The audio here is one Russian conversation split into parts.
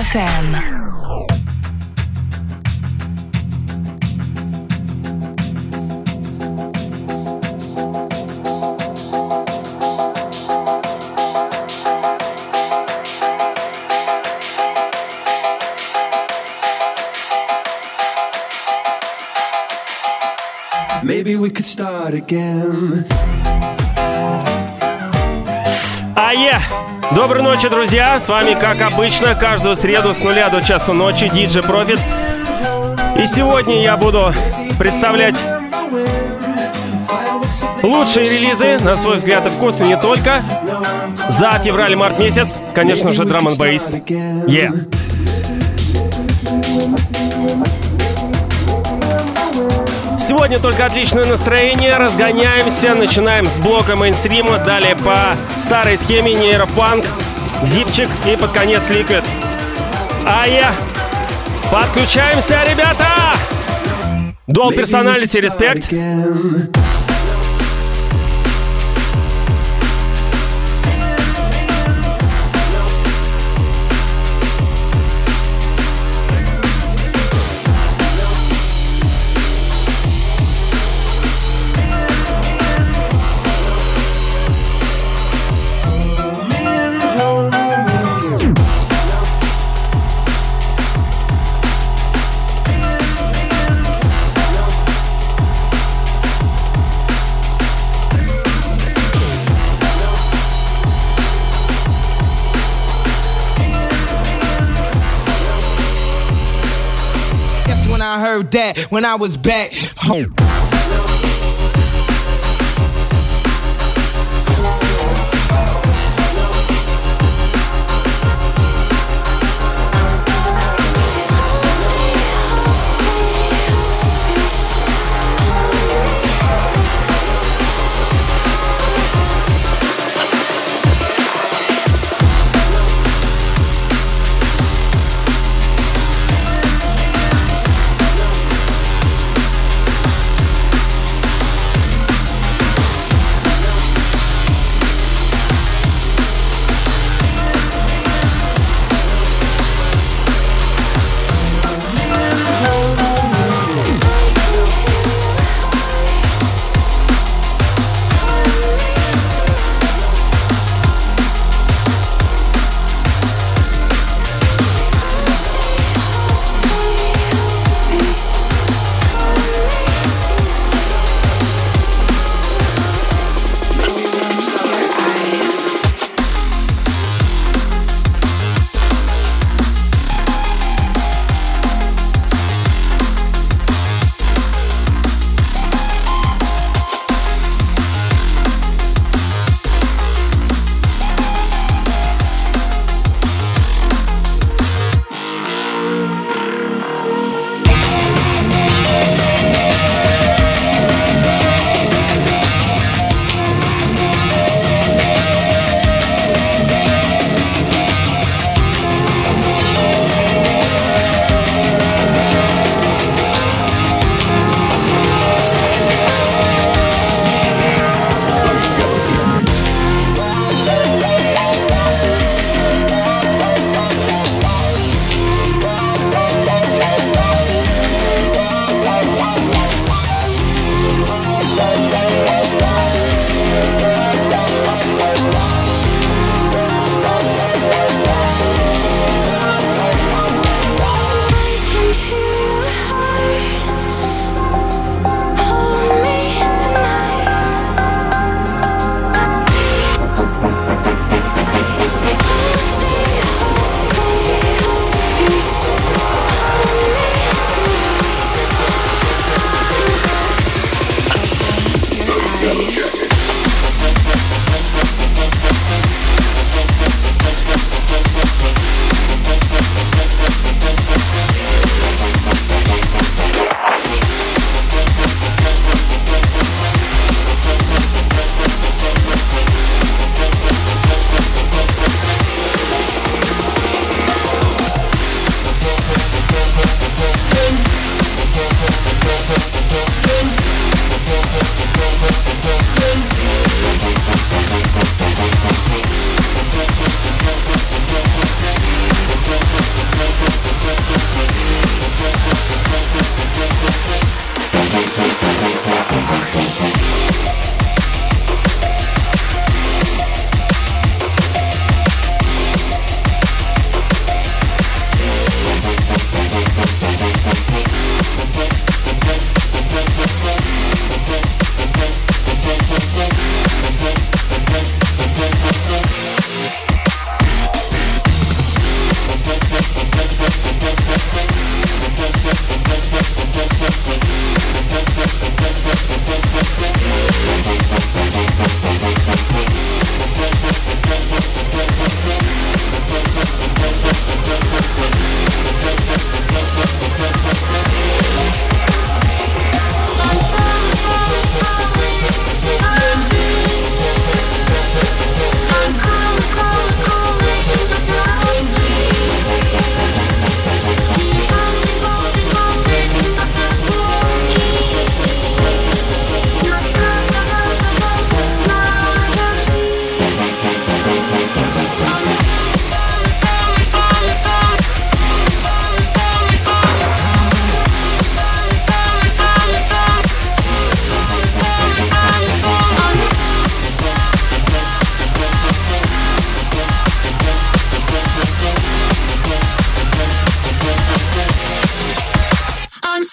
DFM. Maybe we could start again. Ah, Ае! Доброй ночи, друзья! С вами, как обычно, каждую среду с нуля до часу ночи DJ Profit. И сегодня я буду представлять лучшие релизы, на свой взгляд, и вкус, и не только, за февраль-март месяц. Конечно же, драм н бейс. Yeah. Сегодня только отличное настроение, разгоняемся, начинаем с блока мейнстрима, далее по старой схеме нейропанк, зипчик и под конец ликвид. А я подключаемся, ребята! Дол персоналити, респект. That, when I was back home.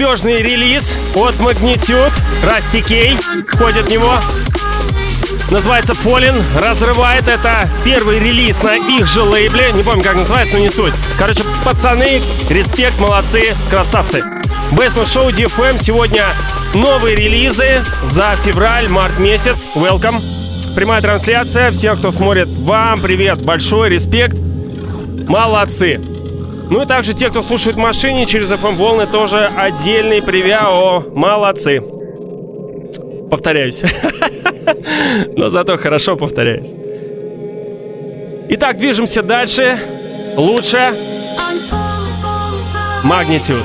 Бомбежный релиз от Magnitude. Расти Кей входит в него. Называется Fallen. Разрывает. Это первый релиз на их же лейбле. Не помню, как называется, но не суть. Короче, пацаны, респект, молодцы, красавцы. Бейсмен шоу DFM. Сегодня новые релизы за февраль, март месяц. Welcome. Прямая трансляция. Всем, кто смотрит, вам привет. Большой респект. Молодцы. Ну и также те, кто слушает в машине через FM волны, тоже отдельный привет. О, молодцы. Повторяюсь. Но зато хорошо повторяюсь. Итак, движемся дальше. Лучше. Магнитюд.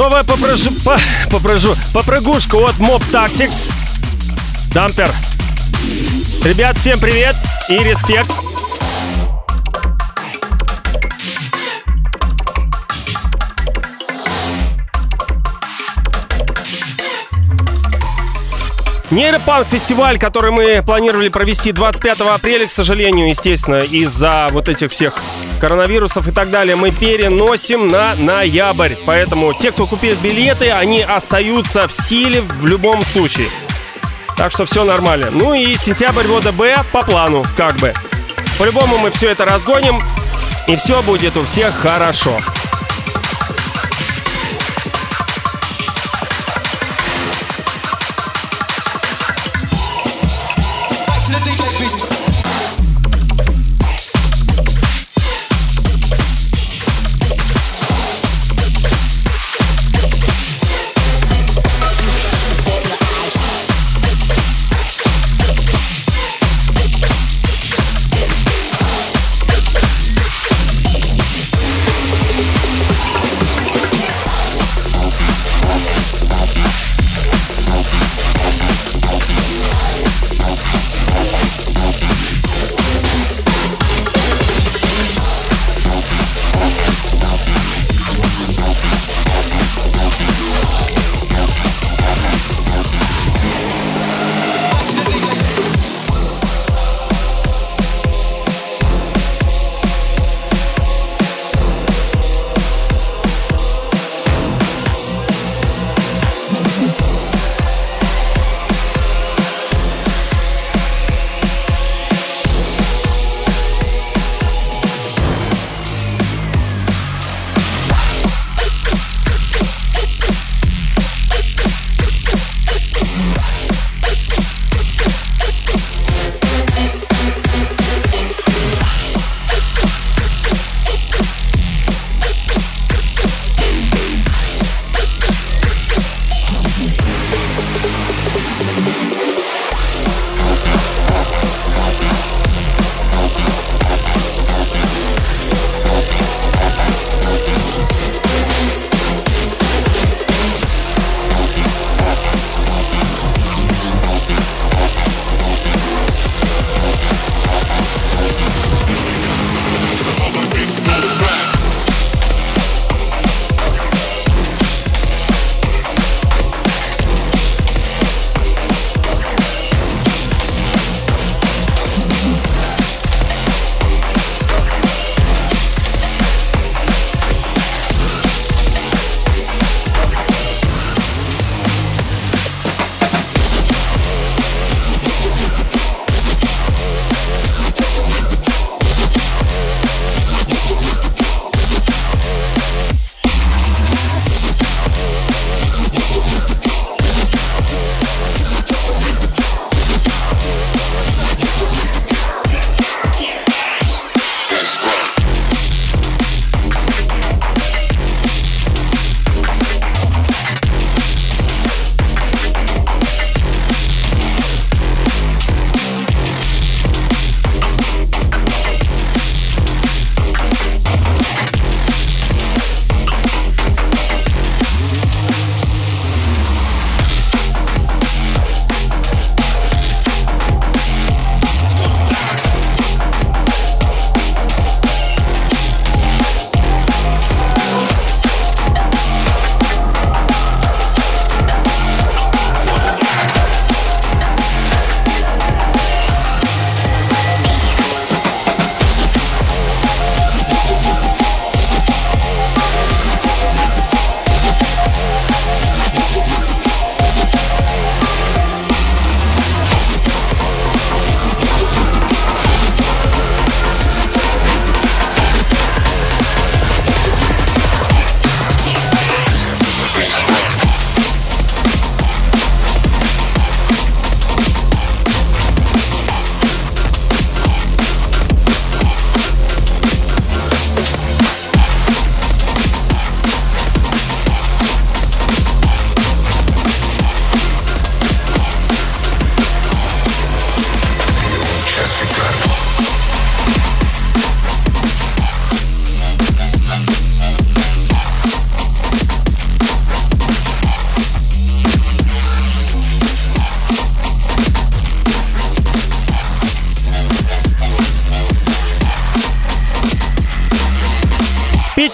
Новая попрыжу, по, попрыжу, попрыгушка от Mob Tactics. Дампер. Ребят, всем привет и респект. Нейропанк фестиваль, который мы планировали провести 25 апреля, к сожалению, естественно, из-за вот этих всех коронавирусов и так далее, мы переносим на ноябрь. Поэтому те, кто купил билеты, они остаются в силе в любом случае. Так что все нормально. Ну и сентябрь вода Б по плану, как бы. По-любому мы все это разгоним, и все будет у всех хорошо.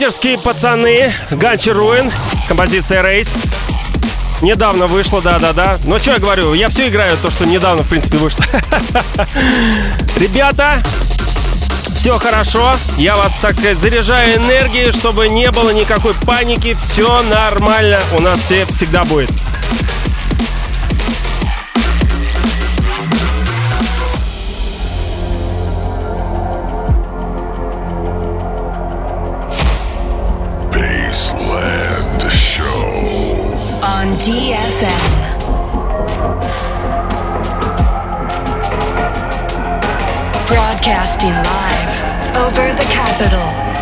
Питерские пацаны, Ганчи Руин, композиция Рейс. Недавно вышло, да-да-да. Но что я говорю, я все играю то, что недавно, в принципе, вышло. Ребята, все хорошо. Я вас, так сказать, заряжаю энергией, чтобы не было никакой паники. Все нормально. У нас все всегда будет. DFM. Broadcasting live over the capital.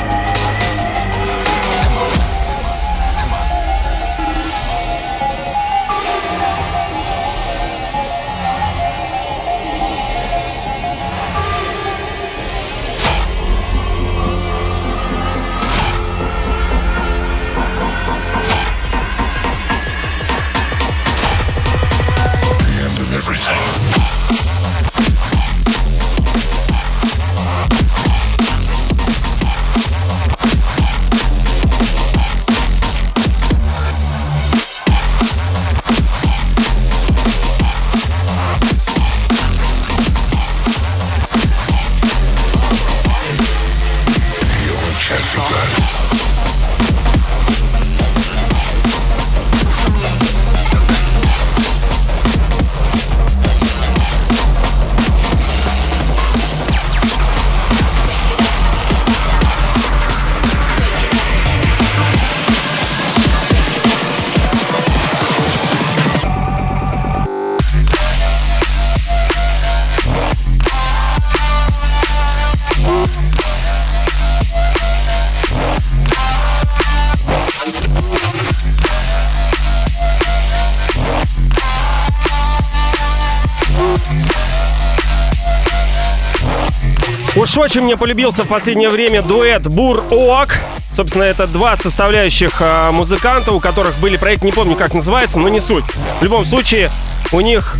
Уж очень мне полюбился в последнее время дуэт Бур-Ок. Собственно, это два составляющих э, музыканта, у которых были проекты, не помню, как называется, но не суть. В любом случае, у них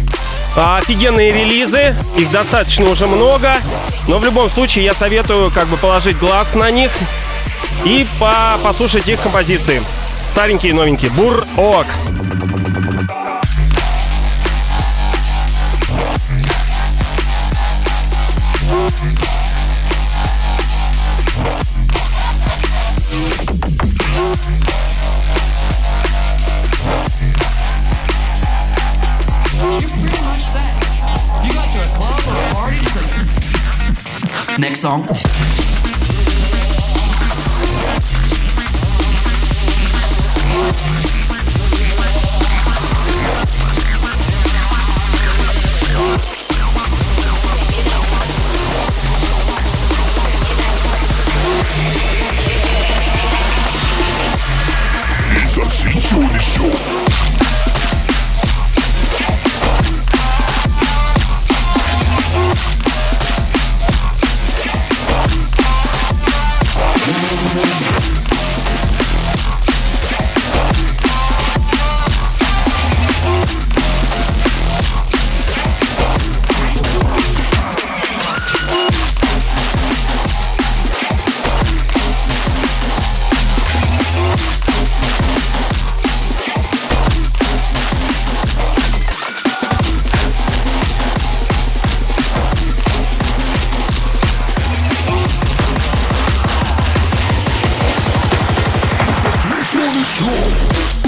э, офигенные релизы, их достаточно уже много, но в любом случае я советую как бы положить глаз на них и по послушать их композиции. Старенькие и новенькие. Бур-Ок. Next song. Sword is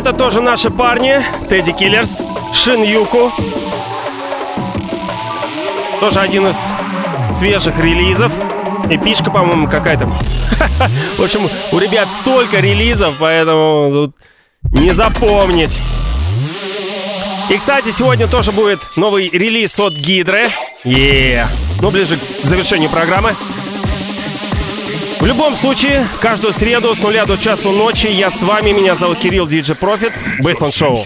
это тоже наши парни. Тедди Киллерс, Шин Юку. Тоже один из свежих релизов. Эпичка, по-моему, какая-то. В общем, у ребят столько релизов, поэтому тут не запомнить. И, кстати, сегодня тоже будет новый релиз от Гидры. Yeah. Ну, ближе к завершению программы. В любом случае, каждую среду с нуля до часу ночи я с вами. Меня зовут Кирилл Диджи Профит. Бейсленд Шоу.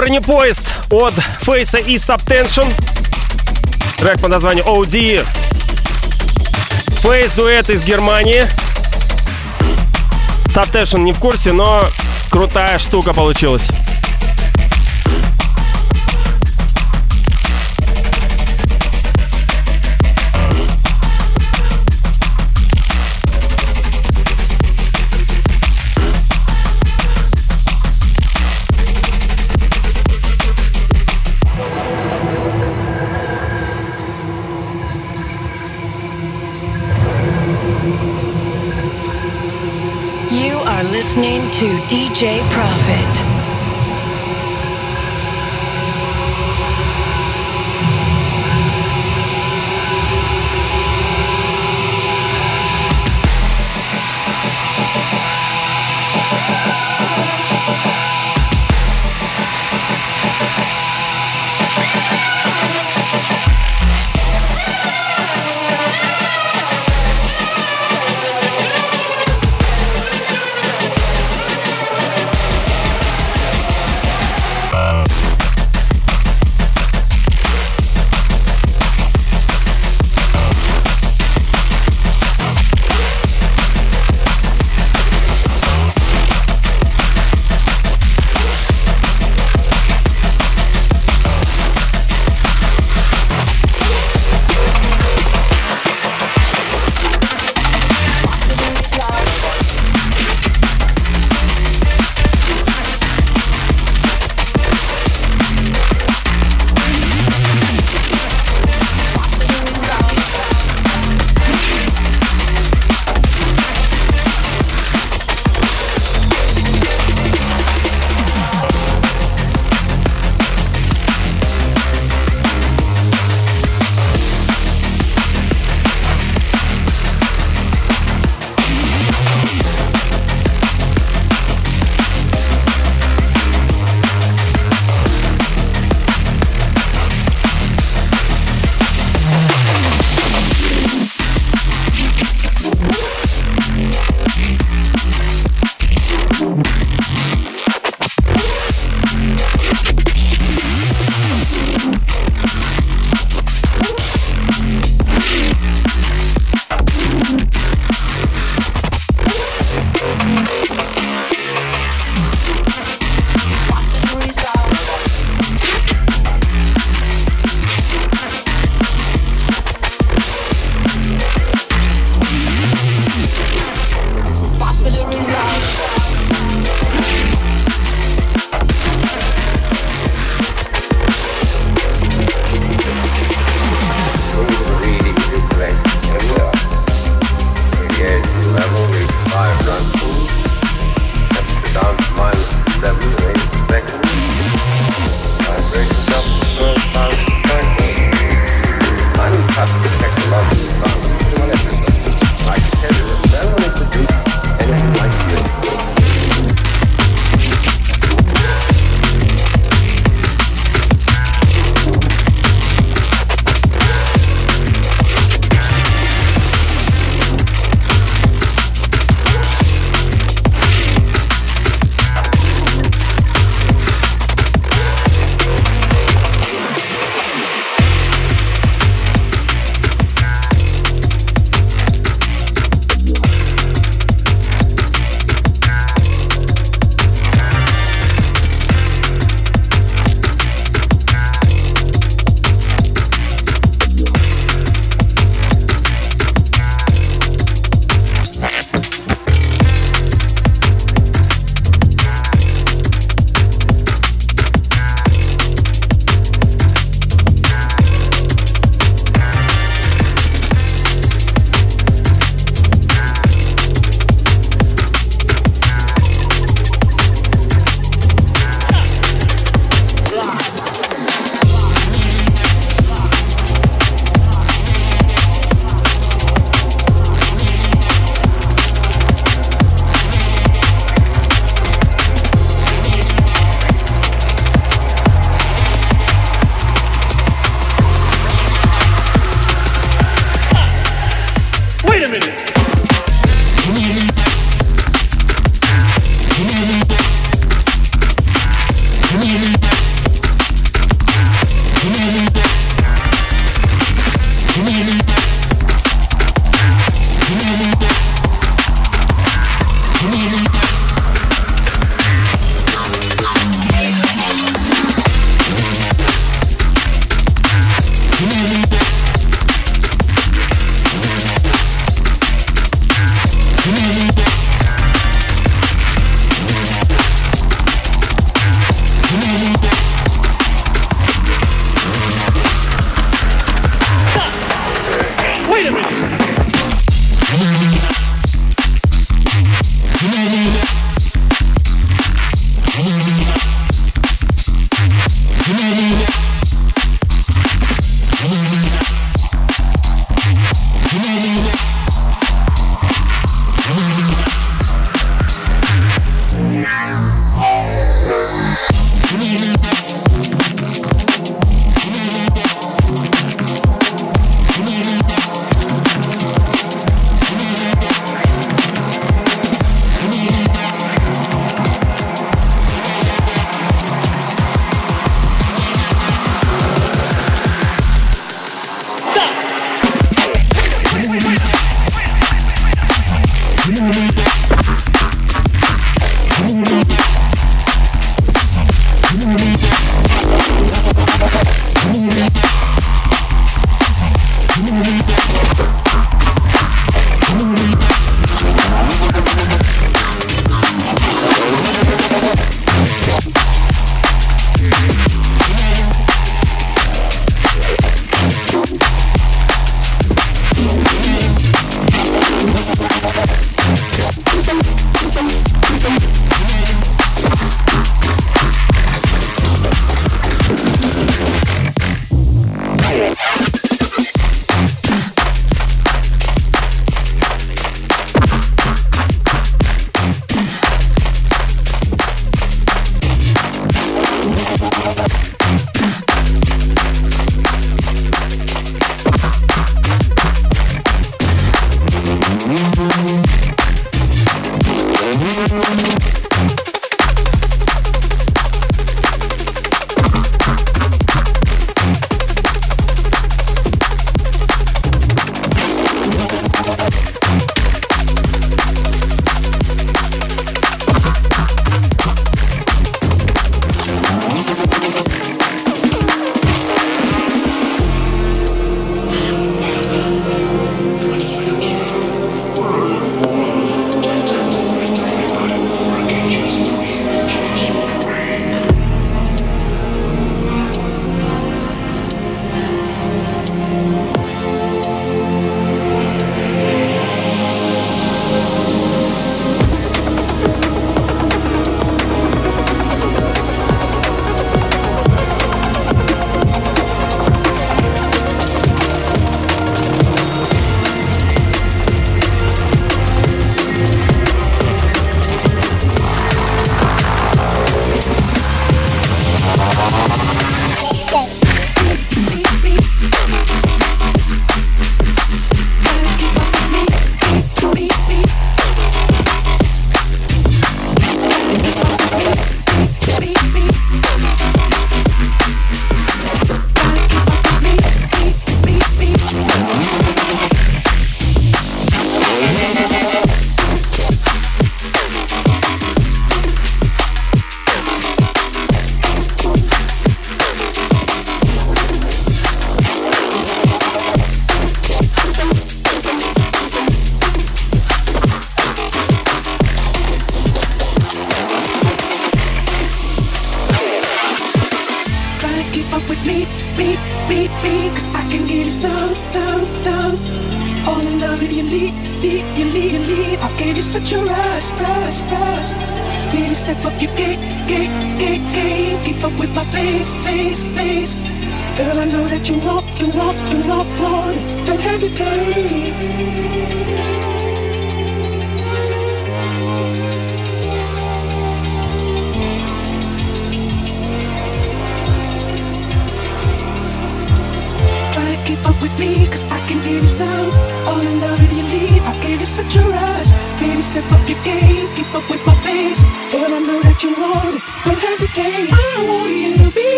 Бронепоезд от Фейса и Subtension. Трек под названием OD. Фейс дуэт из Германии. Subtension не в курсе, но крутая штука получилась. To DJ Profit.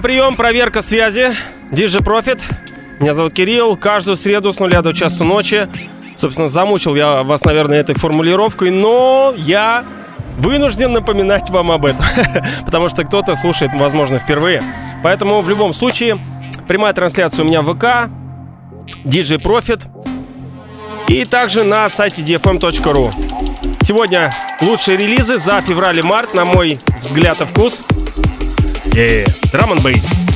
Прием, прием, проверка связи. Диджи Профит. Меня зовут Кирилл. Каждую среду с нуля до часу ночи. Собственно, замучил я вас, наверное, этой формулировкой, но я вынужден напоминать вам об этом, потому что кто-то слушает, возможно, впервые. Поэтому в любом случае, прямая трансляция у меня в ВК, DJ Profit и также на сайте dfm.ru. Сегодня лучшие релизы за февраль и март, на мой взгляд и вкус. Yeah, drum and bass.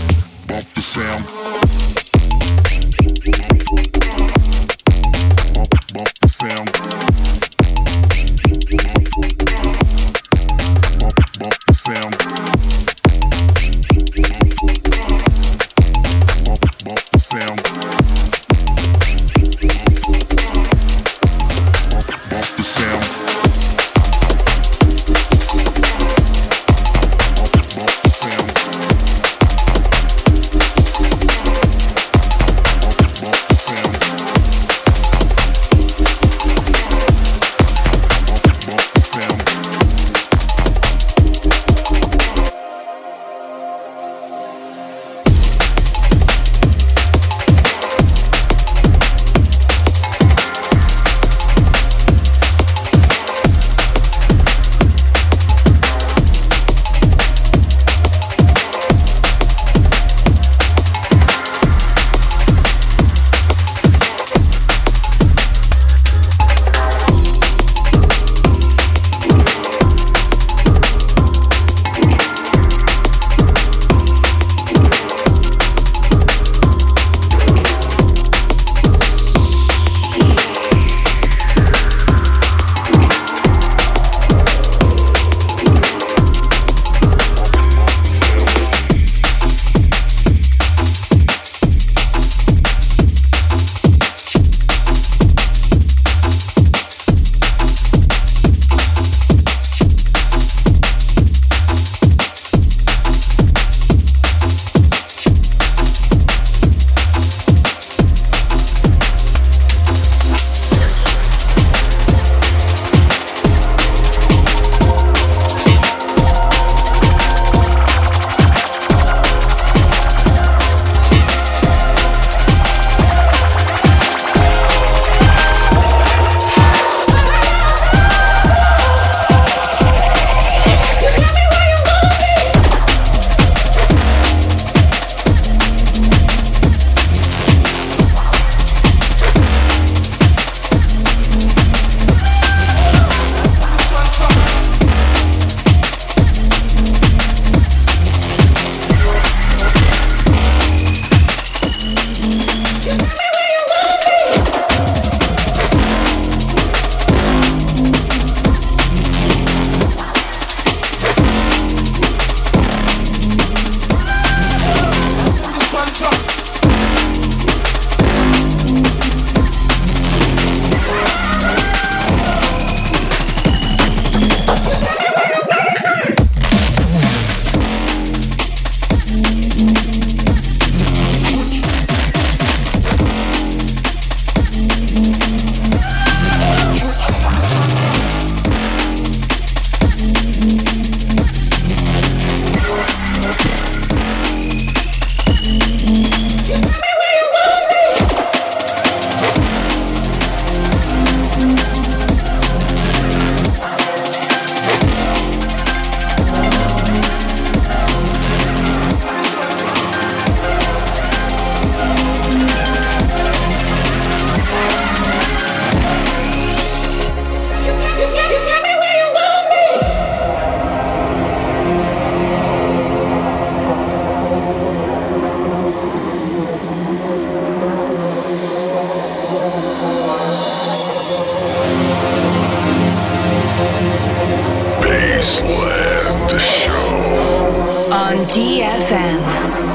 on DFM.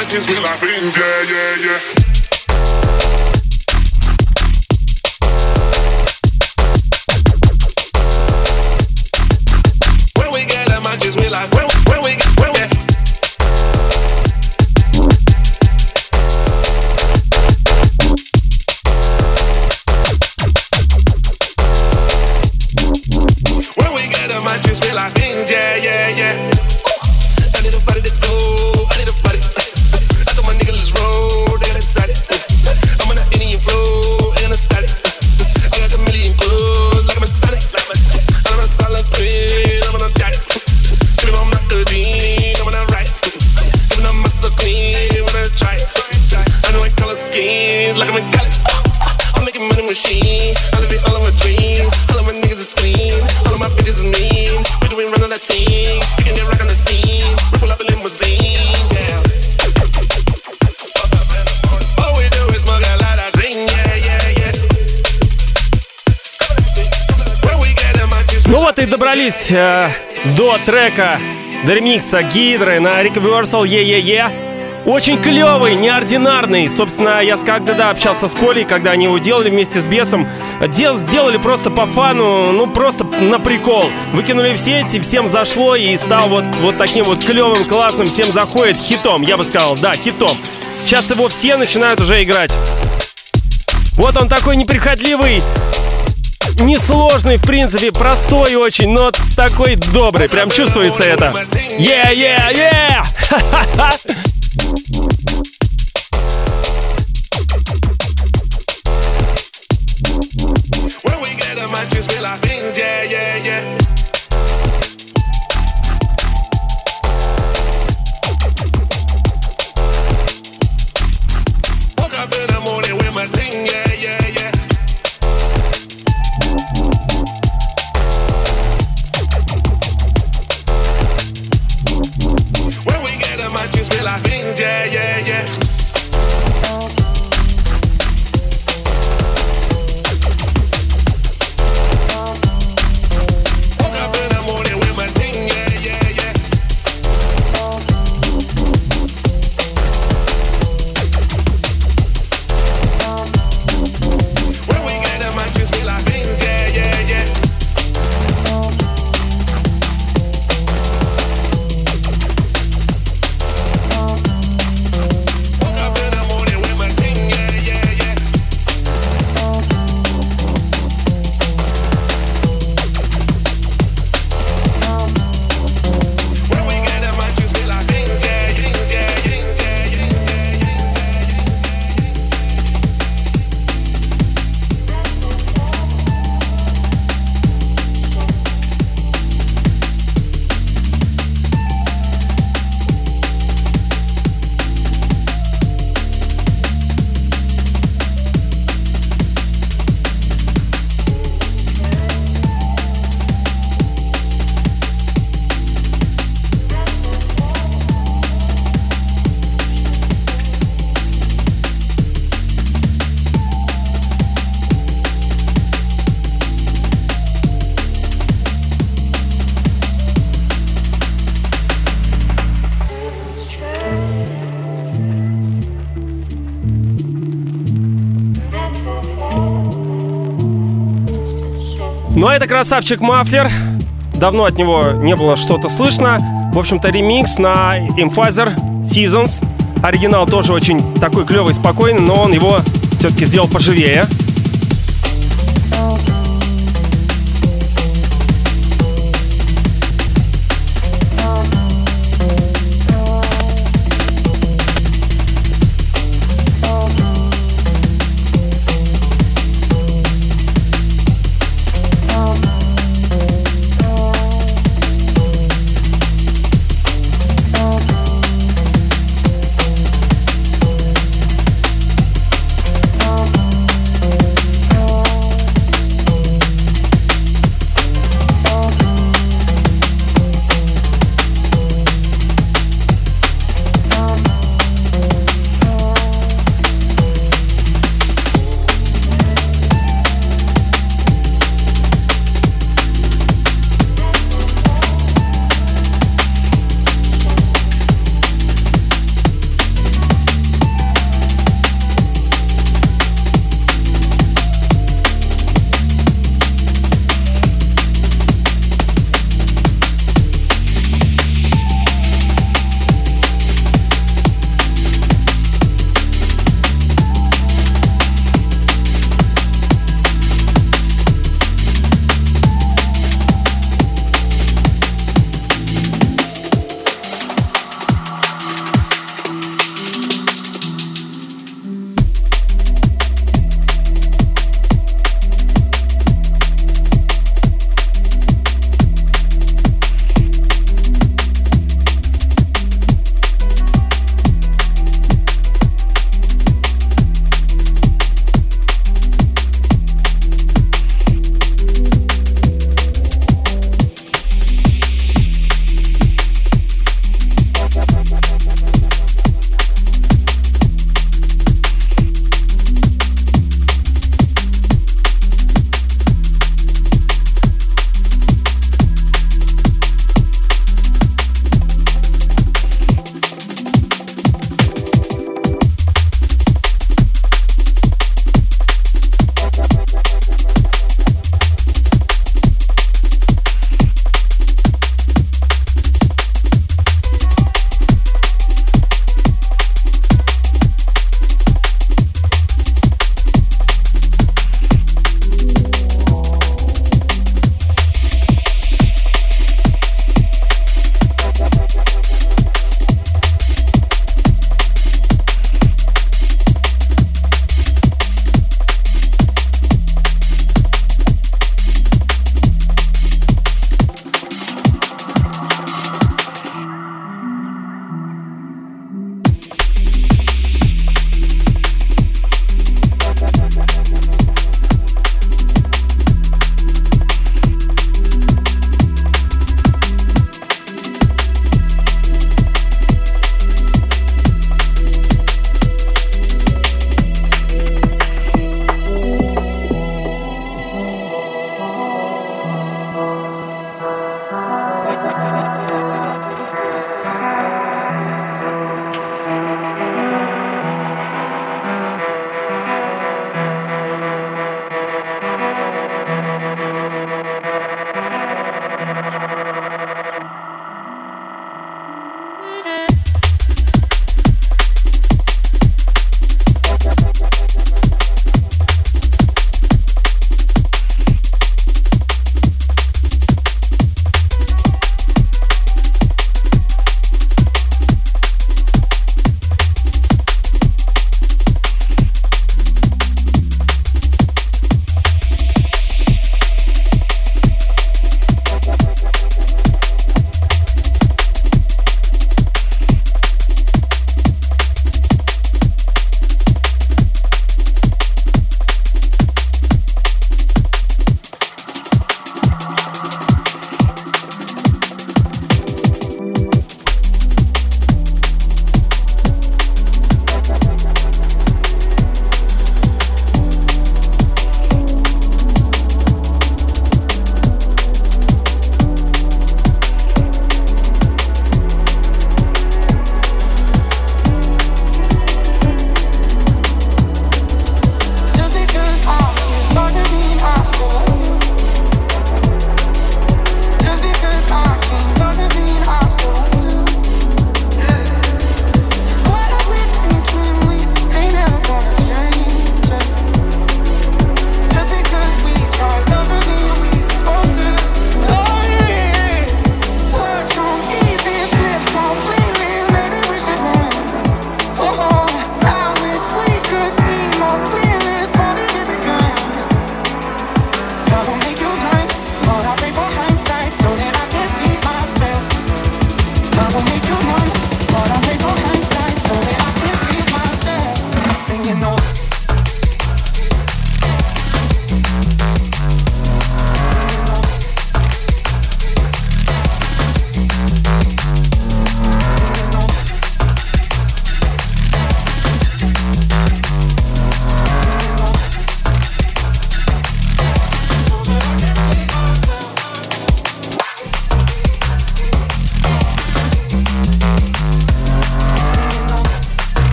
I just when I've yeah, yeah, yeah. Здесь э, до трека ремикса Гидры на Reversal Е-Е-Е. Очень клевый, неординарный. Собственно, я когда-то общался с Колей, когда они его делали вместе с Бесом. Дел сделали просто по фану, ну просто на прикол. Выкинули в сеть, и всем зашло, и стал вот, вот таким вот клевым, классным, всем заходит хитом. Я бы сказал, да, хитом. Сейчас его все начинают уже играть. Вот он такой неприхотливый, несложный, в принципе, простой очень, но такой добрый. Прям чувствуется это. Yeah, yeah, yeah! When we get a match, Ну а это красавчик Мафлер. Давно от него не было что-то слышно. В общем-то, ремикс на Emphazer Seasons. Оригинал тоже очень такой клевый, спокойный, но он его все-таки сделал поживее.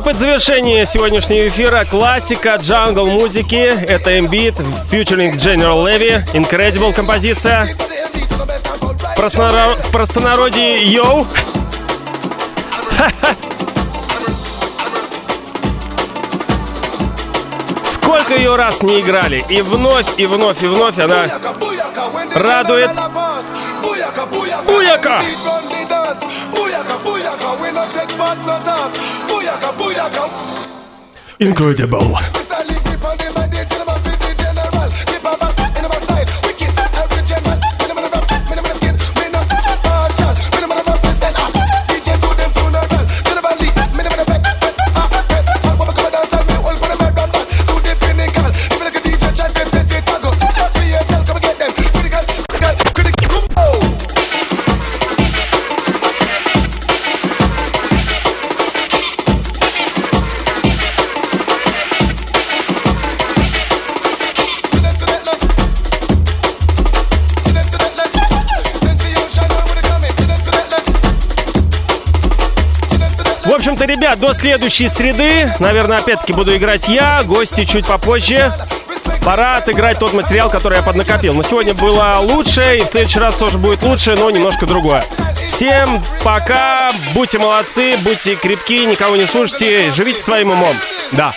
Завершение сегодняшнего эфира классика джангл музыки. Это Embeat, featuring General Levy, Incredible композиция. Простонарод... Простонародье йоу. Сколько ее раз не играли, и вновь, и вновь, и вновь она радует. Буяка! Incredible. Общем-то, ребят, до следующей среды, наверное, опять-таки буду играть я, гости чуть попозже. Пора отыграть тот материал, который я поднакопил. Но сегодня было лучше, и в следующий раз тоже будет лучше, но немножко другое. Всем пока, будьте молодцы, будьте крепки, никого не слушайте, живите своим умом. Да.